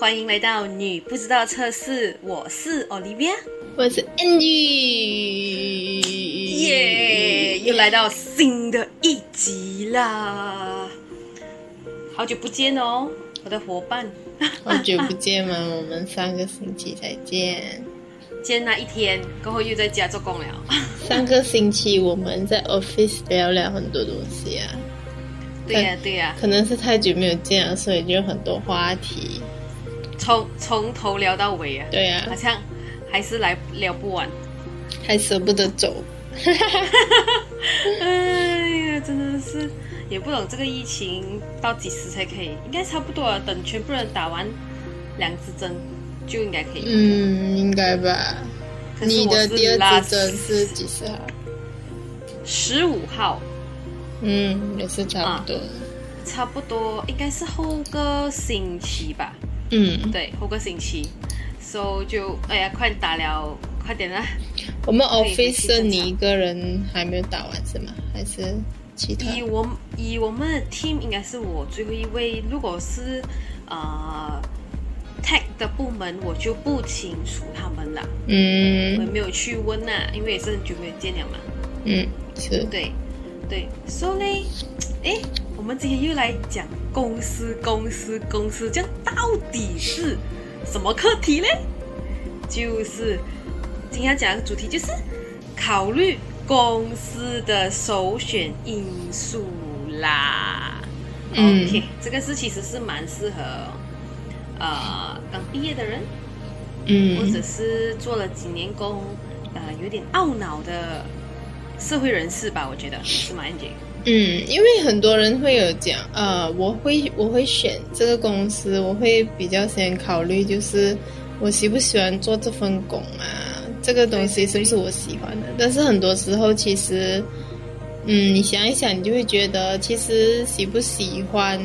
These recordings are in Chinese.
欢迎来到女不知道测试，我是 Olivia，我是 Angie，耶，又来到新的一集啦，好久不见哦，我的伙伴，好久不见嘛，我们上个星期才见，见那一天过后又在家做工了，上个星期我们在 office 聊聊很多东西啊。对呀，对呀，可能是太久没有见了，所以就有很多话题，从从头聊到尾啊。对呀，好像还是来聊不完，还舍不得走。哎呀，真的是也不懂这个疫情到几时才可以，应该差不多了，等全部人打完两支针就应该可以。嗯，应该吧。你的第二支针是几时号？十五号。嗯，也是差不多，差不多应该是后个星期吧。嗯，对，后个星期，so 就哎呀，快打了，快点啦！我们 office 你一个人还没有打完是吗？还是其他？以我以我们的 team 应该是我最后一位。如果是呃 tech 的部门，我就不清楚他们了。嗯，我没有去问呐，因为也是很久没有见了嘛。嗯，是对。对，所以呢，哎，我们今天又来讲公司，公司，公司，这样到底是什么课题呢？就是今天要讲的主题就是考虑公司的首选因素啦。OK，这个是其实是蛮适合呃刚毕业的人，嗯，或者是做了几年工，呃，有点懊恼的。社会人士吧，我觉得是蛮 Angie。嗯，因为很多人会有讲，呃，我会我会选这个公司，我会比较先考虑，就是我喜不喜欢做这份工啊，这个东西是不是我喜欢的。但是很多时候，其实，嗯，你想一想，你就会觉得，其实喜不喜欢。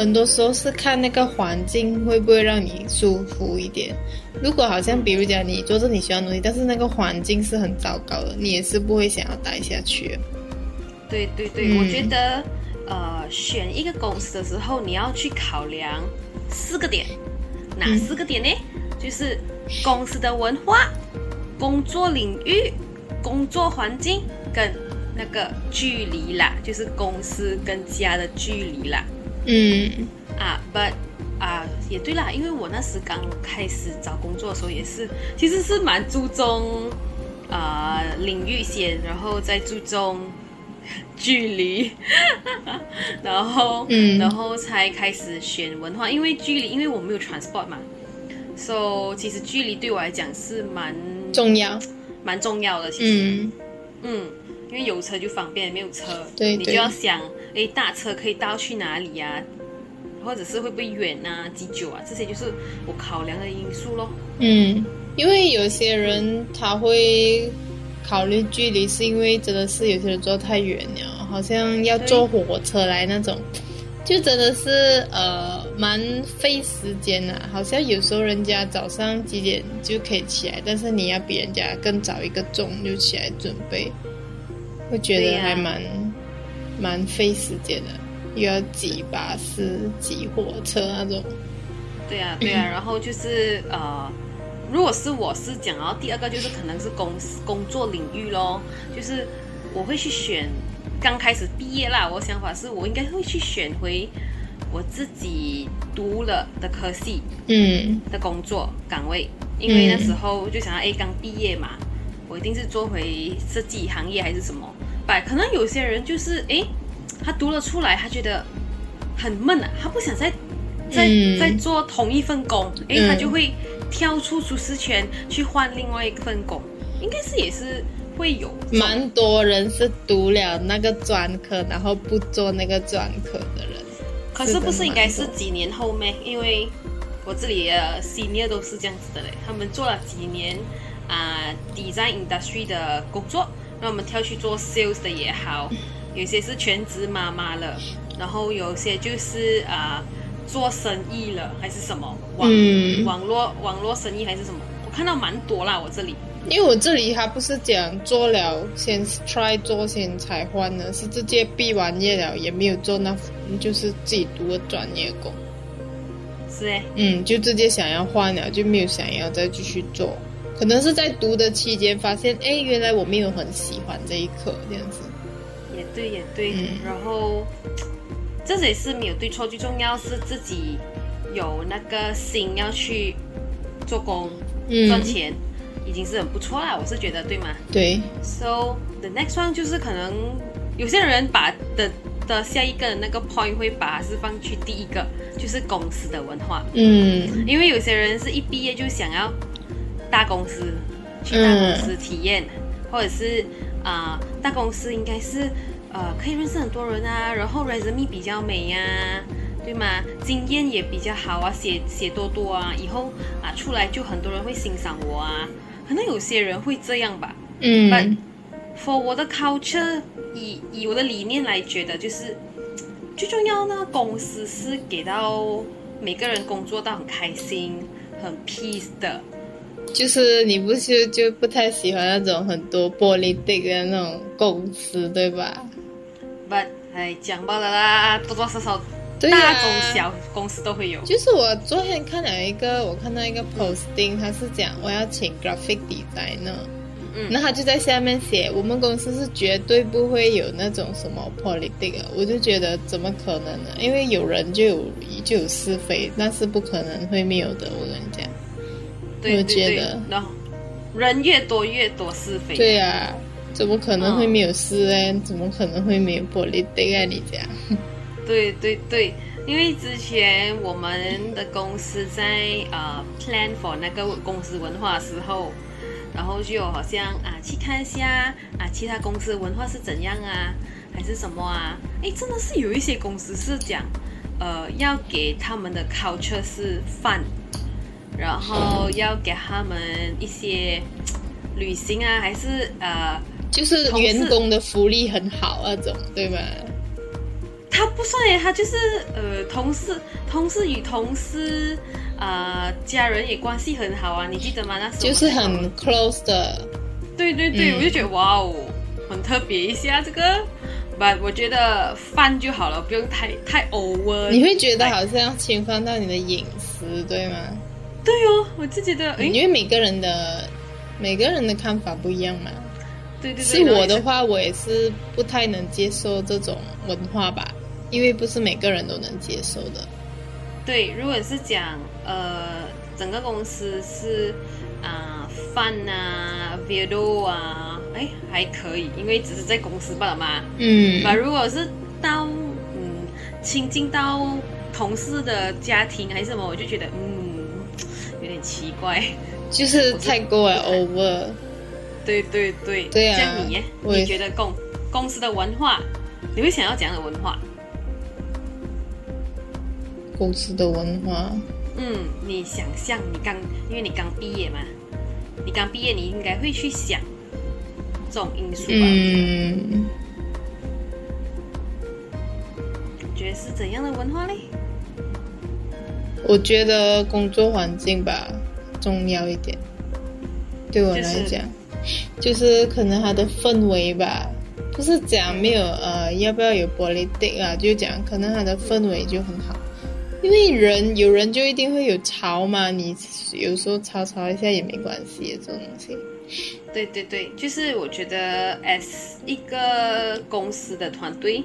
很多时候是看那个环境会不会让你舒服一点。如果好像比如讲你做着你喜欢的东西，但是那个环境是很糟糕的，你也是不会想要待下去。对对对，我觉得呃，选一个公司的时候，你要去考量四个点，哪四个点呢？就是公司的文化、工作领域、工作环境跟那个距离啦，就是公司跟家的距离啦。嗯。啊，but 啊，也对啦，因为我那时刚开始找工作的时候，也是其实是蛮注重啊领域先，然后再注重距离，然后嗯，然后才开始选文化，因为距离，因为我没有 transport 嘛，so 其实距离对我来讲是蛮重要，蛮重要的，其实，嗯，因为有车就方便，没有车，对，你就要想。哎，大车可以到去哪里呀？或者是会不会远啊、几久啊？这些就是我考量的因素咯。嗯，因为有些人他会考虑距离，是因为真的是有些人坐太远了，好像要坐火车来那种，就真的是呃蛮费时间的。好像有时候人家早上几点就可以起来，但是你要比人家更早一个钟就起来准备，会觉得还蛮。蛮费时间的，又要挤巴士、挤火车那种。对啊，对啊，然后就是呃，如果是我是讲，然后第二个就是可能是公司工作领域咯，就是我会去选刚开始毕业啦，我想法是我应该会去选回我自己读了的科系，嗯，的工作岗位，因为那时候就想要，哎，刚毕业嘛，我一定是做回设计行业还是什么。可能有些人就是诶，他读了出来，他觉得很闷啊，他不想再再再做同一份工，诶，他就会跳出舒适圈去换另外一份工，应该是也是会有蛮多人是读了那个专科，然后不做那个专科的人。可是不是应该是几年后咩？因为我这里的 senior 都是这样子的嘞，他们做了几年啊，design industry 的工作。那我们跳去做 sales 的也好，有些是全职妈妈了，然后有些就是啊做生意了，还是什么网网络网络生意还是什么，我看到蛮多啦，我这里。因为我这里还不是讲做了先 try 做先才换呢，是直接毕完业了也没有做那，就是自己读的专业工。是诶，嗯，就直接想要换了，就没有想要再继续做。可能是在读的期间发现，哎，原来我没有很喜欢这一科，这样子。也对，也对。嗯然后这也是没有对错，最重要是自己有那个心要去做工、嗯赚钱，已经是很不错了。我是觉得，对吗对，？So the next one 就是可能有些人把的的下一个那个 point 会把它是放去第一个，就是公司的文化。嗯因为有些人是一毕业就想要大公司，去大公司体验，或者是啊、大公司应该是呃可以认识很多人啊，然后 resume 比较美呀、对吗？经验也比较好啊，写写多多啊，以后啊出来就很多人会欣赏我啊，可能有些人会这样吧。嗯 for 我的 culture，以以我的理念来觉得，就是最重要呢，公司是给到每个人工作到很开心、很 peace 的。就是你不是就不太喜欢那种很多玻璃地的那种公司，对吧？But 哎，讲罢了啦，多多少少对大啊中小公司都会有。就是我昨天看了一个，我看到一个 posting，他是讲我要请 graphic designer，嗯那他就在下面写，我们公司是绝对不会有那种什么 politics，的我就觉得怎么可能呢？因为有人就有就有是非，那是不可能会没有的。我跟你讲，我对对对然后人越多越多是非。对呀、怎么可能会没有是呢？怎么可能会没有 politics 啊？你讲，对对对，因为之前我们的公司在呃 plan for 那个公司文化的时候，然后就好像啊去看一下啊其他公司文化是怎样啊，还是什么啊？诶，真的是有一些公司是讲呃要给他们的 culture 是饭，然后要给他们一些旅行啊，还是呃就是员工的福利很好那种，对吗？他不算耶，他就是呃，同事，同事与同事，呃，家人也关系很好啊，你记得吗？那时候就是很 close 的，对对对，嗯我就觉得哇哦，很特别一下这个，不，我觉得饭就好了，不用太太 over。你会觉得好像侵犯到你的隐私，对吗？对哦，我自己的，因为每个人的每个人的看法不一样嘛。对对对，是我的话，我也是不太能接受这种文化吧，因为不是每个人都能接受的。对，如果是讲呃，整个公司是啊、饭啊、video 啊，哎还可以，因为只是在公司罢了嘛。嗯，那如果是到嗯亲近到同事的家庭还是什么，我就觉得嗯奇怪。就是太过了 over。对对对，对啊像你耶你觉得公公司的文化，你会想要怎样的文化？公司的文化，嗯，你想象你刚，因为你刚毕业嘛，你刚毕业，你应该会去想这种因素吧？嗯，觉得是怎样的文化嘞？我觉得工作环境吧重要一点，对我来讲，就是可能它的氛围吧，不是讲没有呃要不要有 politic 啊，就讲可能它的氛围就很好，因为人有人就一定会有吵嘛，你有时候吵吵一下也没关系，这种东西。对对对，就是我觉得，as 一个公司的团队，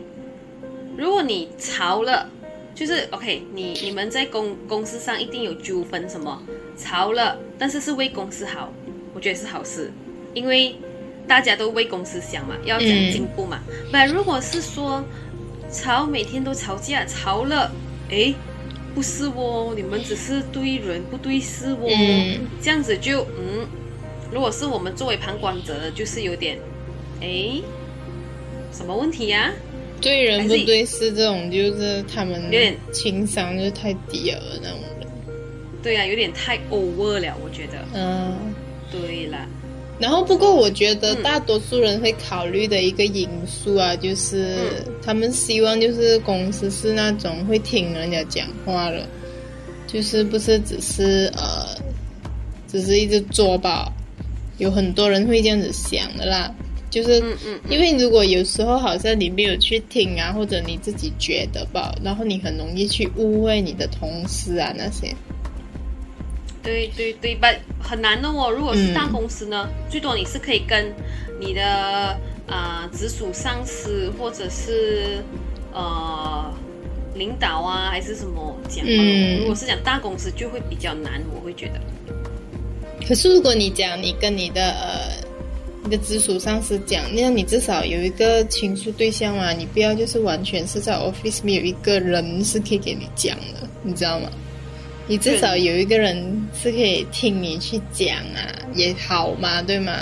如果你吵了，就是 OK，你你们在公公司上一定有纠纷什么，吵了，但是是为公司好，我觉得是好事，因为大家都为公司想嘛，要讲嗯进步嘛。那、如果是说吵，每天都吵架，吵了，诶，不是哦，你们只是对人不对事哦，嗯。这样子就嗯，如果是我们作为旁观者，就是有点，诶，什么问题呀、对人不对事，这种就是他们有点情商就太低了那种人。对啊、有点太 over 了，我觉得。嗯，对啦，然后不过我觉得嗯大多数人会考虑的一个因素啊，就是嗯他们希望就是公司是那种会听人家讲话的，就是不是只是呃，只是一直做吧。有很多人会这样子想的啦，就是嗯嗯因为如果有时候好像你没有去听啊，或者你自己觉得吧，然后你很容易去误会你的同事啊那些。对对对，but 很难的哦。如果是大公司呢，最多你是可以跟你的啊、呃直属上司或者是呃领导啊，还是什么讲。嗯如果是讲大公司，就会比较难，我会觉得。可是如果你讲你跟你的呃你的直属上司讲，那样你至少有一个倾诉对象嘛，你不要就是完全是在 office 没有一个人是可以给你讲的，你知道吗？你至少有一个人是可以听你去讲啊，也好嘛，对吗？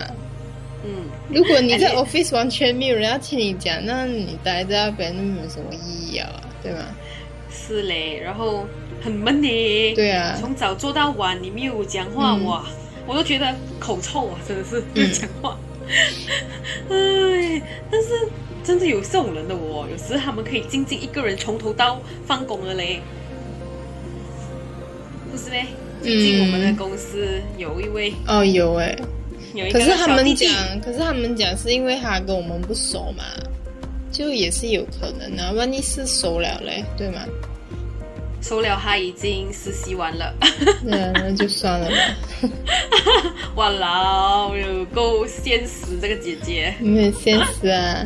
嗯，如果你在哎 office 完全没有人要听你讲，那你待在那边那没有什么意义啊，对吗？是嘞，然后很闷呢。对啊从早做到晚，你没有讲话，嗯哇，我都觉得口臭啊，真的是没有 讲话。哎，但是真的有这种人的哦，有时他们可以静静一个人从头到放工了嘞，不是呗？最近我们的公司有一位哦，有哎、有一个可是他们讲，可是他们讲是因为他跟我们不熟嘛，就也是有可能啊。万一是熟了嘞，对吗？收了，他已经实习完了。那那就算了吧，哇老，有够现实，这个姐姐没有现实啊，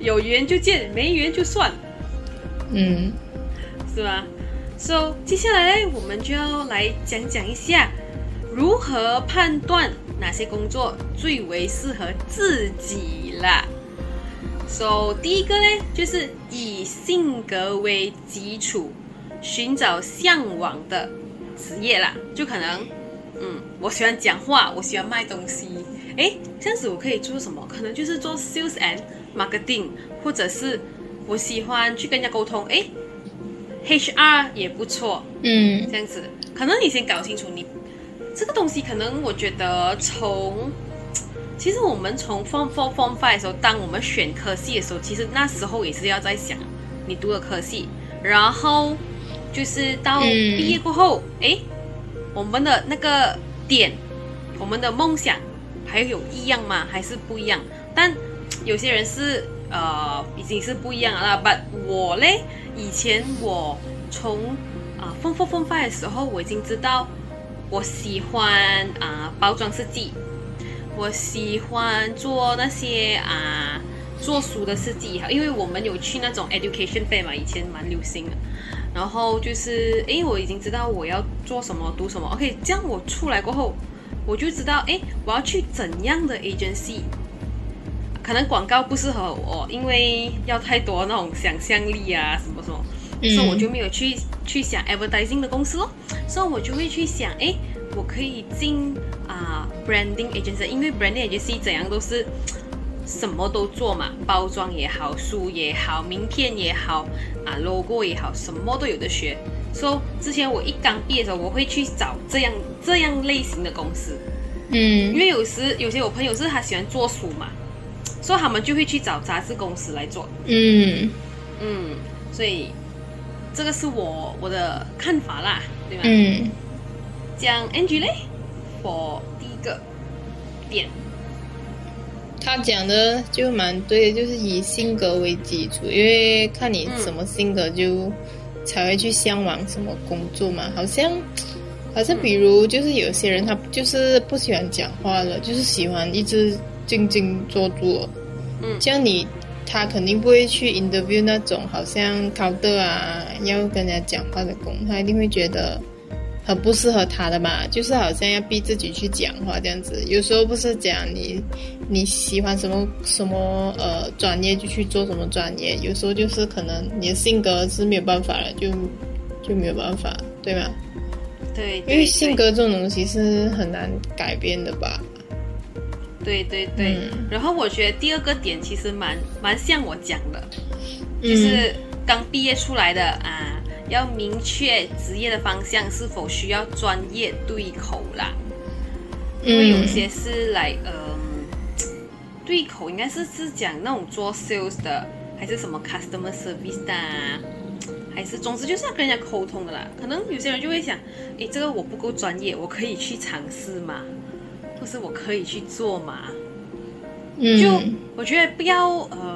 有缘就见，没缘就算。嗯是吧？So 接下来呢，我们就要来讲讲一下如何判断哪些工作最为适合自己啦。So 第一个呢，就是以性格为基础，寻找向往的职业啦。就可能，嗯，我喜欢讲话，我喜欢卖东西，诶，这样子我可以做什么？可能就是做 sales and marketing，或者是我喜欢去跟人家沟通，诶 HR 也不错，嗯。这样子，可能你先搞清楚你这个东西，可能我觉得从，其实我们从 Form Four、Form Five 的时候，当我们选科系的时候，其实那时候也是要在想你读的科系，然后就是到嗯毕业过后，诶，我们的那个点，我们的梦想还有一样吗？还是不一样？但有些人是呃已经是不一样了啦。But 我嘞，以前我从啊 Form Four Form Five 的时候，我已经知道我喜欢啊、包装设计，我喜欢做那些啊做书的设计，因为我们有去那种 education fair 嘛，以前蛮流行的。然后就是，诶，我已经知道我要做什么，读什么。OK，这样我出来过后，我就知道，诶，我要去怎样的 agency。可能广告不适合我，因为要太多那种想象力啊，什么什么，嗯所以我就没有去去想 advertising 的公司咯。所以我就会去想，诶，我可以进啊、branding agency，因为 branding agency 怎样都是什么都做嘛，包装也好，书也好，名片也好，啊 logo 也好，什么都有的学。所、以之前我一刚毕业的时候，我会去找这样这样类型的公司，嗯因嗯为有时有些我朋友是他喜欢做书嘛，所以他们就会去找杂志公司来做。嗯嗯，所以这个是我我的看法啦，对吧？嗯讲 Angie 嘞，for 第一个点，他讲的就蛮对的，就是以性格为基础，因为看你什么性格就才会去向往什么工作嘛。好像好像比如就是有些人他就是不喜欢讲话了，就是喜欢一直静静坐住。嗯这样你他肯定不会去 interview 那种好像 counter 啊要跟人家讲话的工，他一定会觉得。很不适合他的嘛，就是好像要逼自己去讲话这样子。有时候不是讲你你喜欢什么什么呃专业就去做什么专业，有时候就是可能你的性格是没有办法了，就就没有办法，对吗？对，因对为性，格这种东西是很难改变的吧。对对对。嗯然后我觉得第二个点其实蛮蛮像我讲的，嗯就是刚毕业出来的啊，要明确职业的方向是否需要专业对口啦。因为有嗯些是来嗯、对口应该是是讲那种做 sales 的，还是什么 customer service 的、啊，还是总之就是要跟人家沟通的啦。可能有些人就会想，诶，这个我不够专业，我可以去尝试吗？或是我可以去做吗？就嗯我觉得不要呃，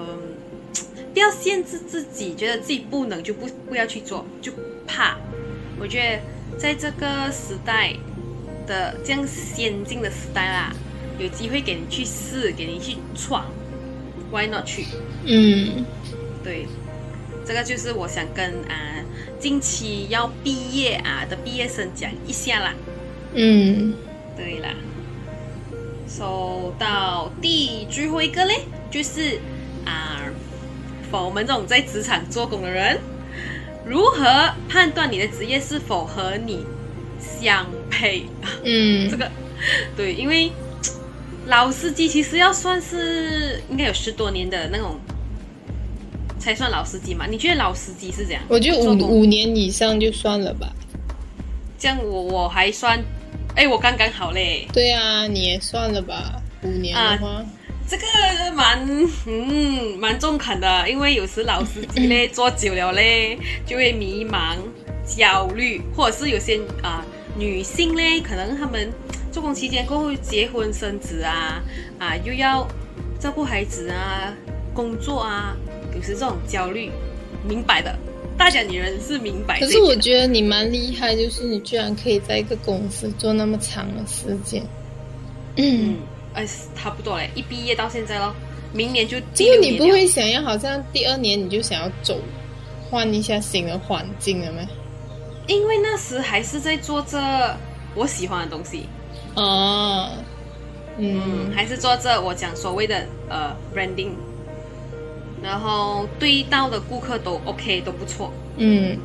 不要限制自己，觉得自己不能就不不要去做，就怕。我觉得在这个时代的这样先进的时代啦，有机会给你去试，给你去闯，Why not 去？嗯对，这个就是我想跟啊近期要毕业啊的毕业生讲一下啦。嗯对啦，收、到第最后一个嘞，就是我们这种在职场做工的人，如何判断你的职业是否和你相配？嗯 这个对，因为老司机其实要算是应该有十多年的那种才算老司机嘛？你觉得老司机是怎样？我觉得五五年以上就算了吧。这样我我还算，哎，我刚刚好嘞。对啊，你也算了吧，五年的话，这个蛮嗯蛮中肯的，因为有时老司机嘞坐久了嘞就会迷茫、焦虑，或者是有些啊、女性嘞，可能她们做工期间过后结婚生子啊啊又要照顾孩子啊、工作啊，有时这种焦虑，明白的，大家女人是明白这可。是我觉得你蛮厉害，就是你居然可以在一个公司做那么长的时间。嗯，嗯，哎，差不多嘞，一毕业到现在咯，明年就第因为你不会想要好像第二年你就想要走，换一下新的环境了吗？因为那时还是在做着我喜欢的东西，哦，嗯，嗯还是做着我讲所谓的呃 branding，然后对到的顾客都 OK 都不错。嗯。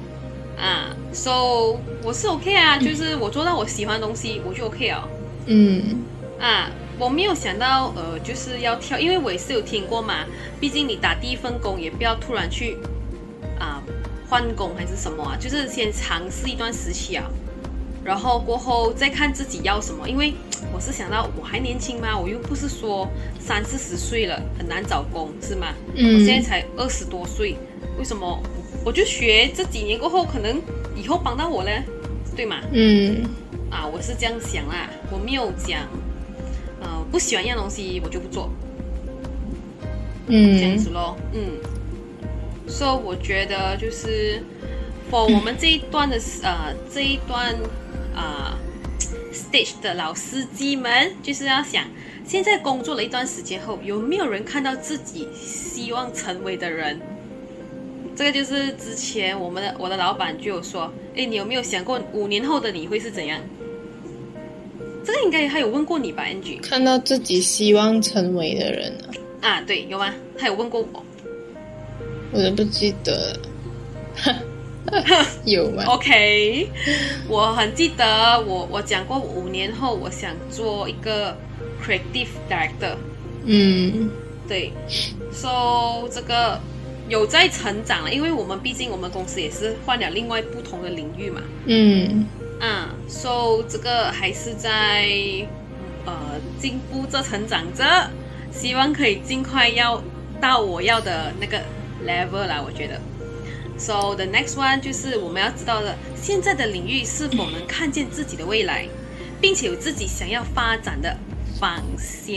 啊，so 我是 OK 啊，就是我做到我喜欢的东西我就 OK 哦嗯。啊，我没有想到呃就是要跳，因为我也是有听过嘛，毕竟你打第一份工也不要突然去啊换工还是什么啊，就是先尝试一段时期啊。然后过后再看自己要什么，因为 我是想到我还年轻嘛，我又不是说三四十岁了很难找工是吗？嗯我现在才二十多岁，为什么我就学这几年过后，可能以后帮到我嘞，对吗？嗯啊，我是这样想啦，我没有讲，呃，不喜欢一样东西我就不做，嗯这样嗯子咯，嗯，所、以我觉得就是，for 我们这一段的呃这一段啊、stage 的老司机们，就是要想，现在工作了一段时间后，有没有人看到自己希望成为的人？这个就是之前我们的我的老板就有说，哎，你有没有想过五年后的你会是怎样？这个应该他有问过你吧，Angie？看到自己希望成为的人啊，啊，对，有吗？他有问过我。我都不记得了。有吗？OK，我很记得我我讲过，五年后我想做一个 creative director。嗯对，so 这个有在成长了，因为我们毕竟我们公司也是换了另外不同的领域嘛。嗯啊，so 这个还是在呃进步着、成长着，希望可以尽快要到我要的那个 level 啦，我觉得。So the next one 就是我们要知道的，现在的领域是否能看见自己的未来，并且有自己想要发展的方向。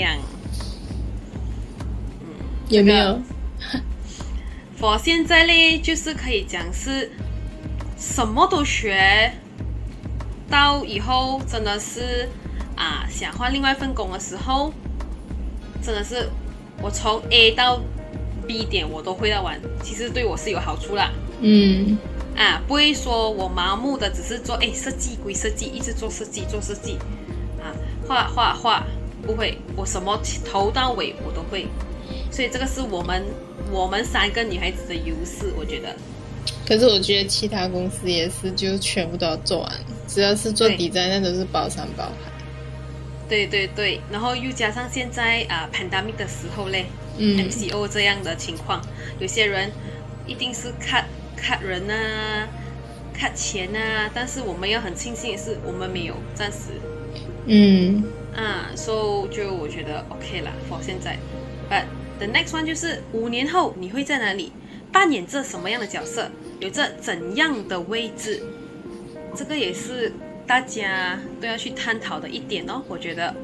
嗯有没有？我现在嘞，就是可以讲是什么都学，到以后真的是啊，想换另外一份工的时候，真的是我从 A 到 B 点我都会到完，其实对我是有好处啦。嗯啊，不会说我盲目的只是做哎设计归设计，一直做设计做设计，啊画画画，不会，我什么头到尾我都会，所以这个是我们我们三个女孩子的优势，我觉得。可是我觉得其他公司也是，就全部都要做完，只要是做对底站，那都是包山包海。对对对，然后又加上现在啊、pandemic 的时候嘞、嗯。M c o 这样的情况，有些人一定是 cut cut 人啊，cut 钱啊，但是我们要很庆幸的是，我们没有暂时。嗯。啊，so 就我觉得 OK 啦，for 现在。But the next one 就是五年后你会在哪里？扮演着什么样的角色，有着怎样的位置，这个也是大家都要去探讨的一点哦，我觉得。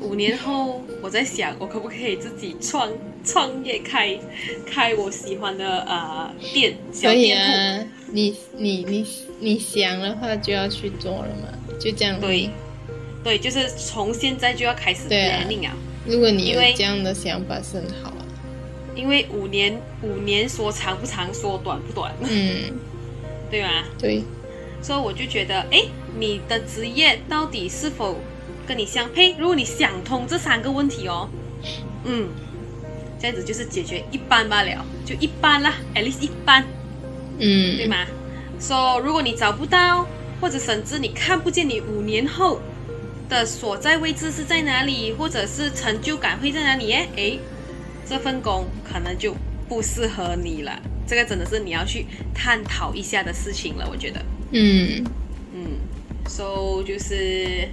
五年后，我在想，我可不可以自己创创业开开我喜欢的呃店小店铺？啊，你你你你想的话就要去做了嘛，就这样。对，对，就是从现在就要开始对啊 planning 啊，如果你有这样的想法是很好啊。因为五年五年说长不长，说短不短，嗯，对吗？对，所以我就觉得，哎，你的职业到底是否跟你相配？如果你想通这三个问题哦，嗯，这样子就是解决一般罢了，就一般啦，at least 一般，嗯，对？吗？说、如果你找不到，或者甚至你看不见你五年后的所在位置是在哪里，或者是成就感会在哪里？哎，哎，这份工可能就不适合你了。这个真的是你要去探讨一下的事情了，我觉得。嗯，嗯，so 就是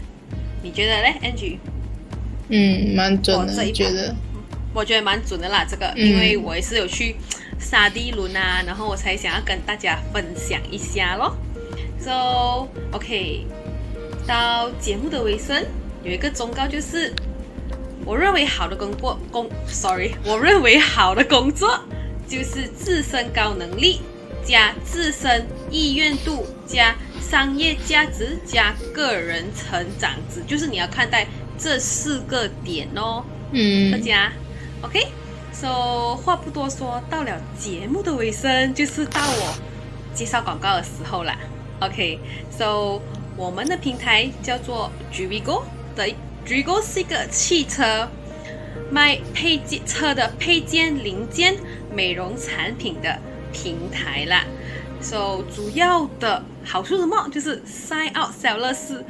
你觉得嘞，Angie？嗯，蛮准的，我觉得。我觉得蛮准的啦，这个，嗯因为我也是有去沙地轮啊，然后我才想要跟大家分享一下咯。So OK，到节目的尾声有一个忠告，就是我认为好的工作工，sorry，我认为好的工作就是自身高能力加自身意愿度加商业价值加个人成长值，就是你要看待这四个点哦。嗯大嗯，家，OK，so、话不多说，到了节目的尾声，就是到我介绍广告的时候啦。OK，so、我们的平台叫做 g v Go 的 Drigo 是一个汽车卖配件车的配件零件美容产品的平台啦。So 主要的好处是什么？就是 sign out seller 是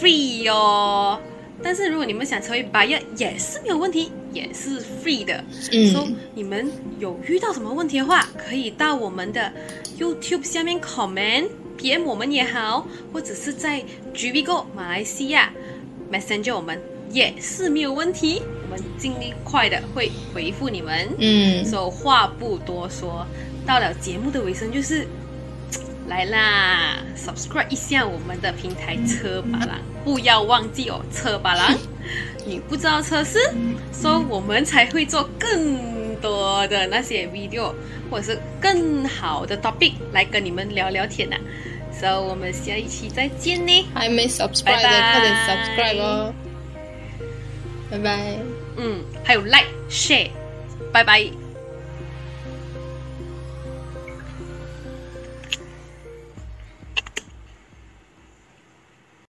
free 哦。但是如果你们想成为 buyer 也是没有问题，也是 free 的。嗯 so 你们有遇到什么问题的话，可以到我们的 YouTube 下面 comment PM 我们也好，或者是在 GVGo 马来西亚 Messenger 我们也是没有问题，我们尽力快的会回复你们。嗯，所以话不多说，到了节目的尾声就是来啦，subscribe 一下我们的平台车把郎，不要忘记哦，车把郎，你不知道车是，所以我们才会做更多的那些 video，或者是更好的 topic 来跟你们聊聊天呐、所以我们下一期再见呢，还没 subscribe 的快点 subscribe 哦，拜拜。嗯，还有 like share，拜拜。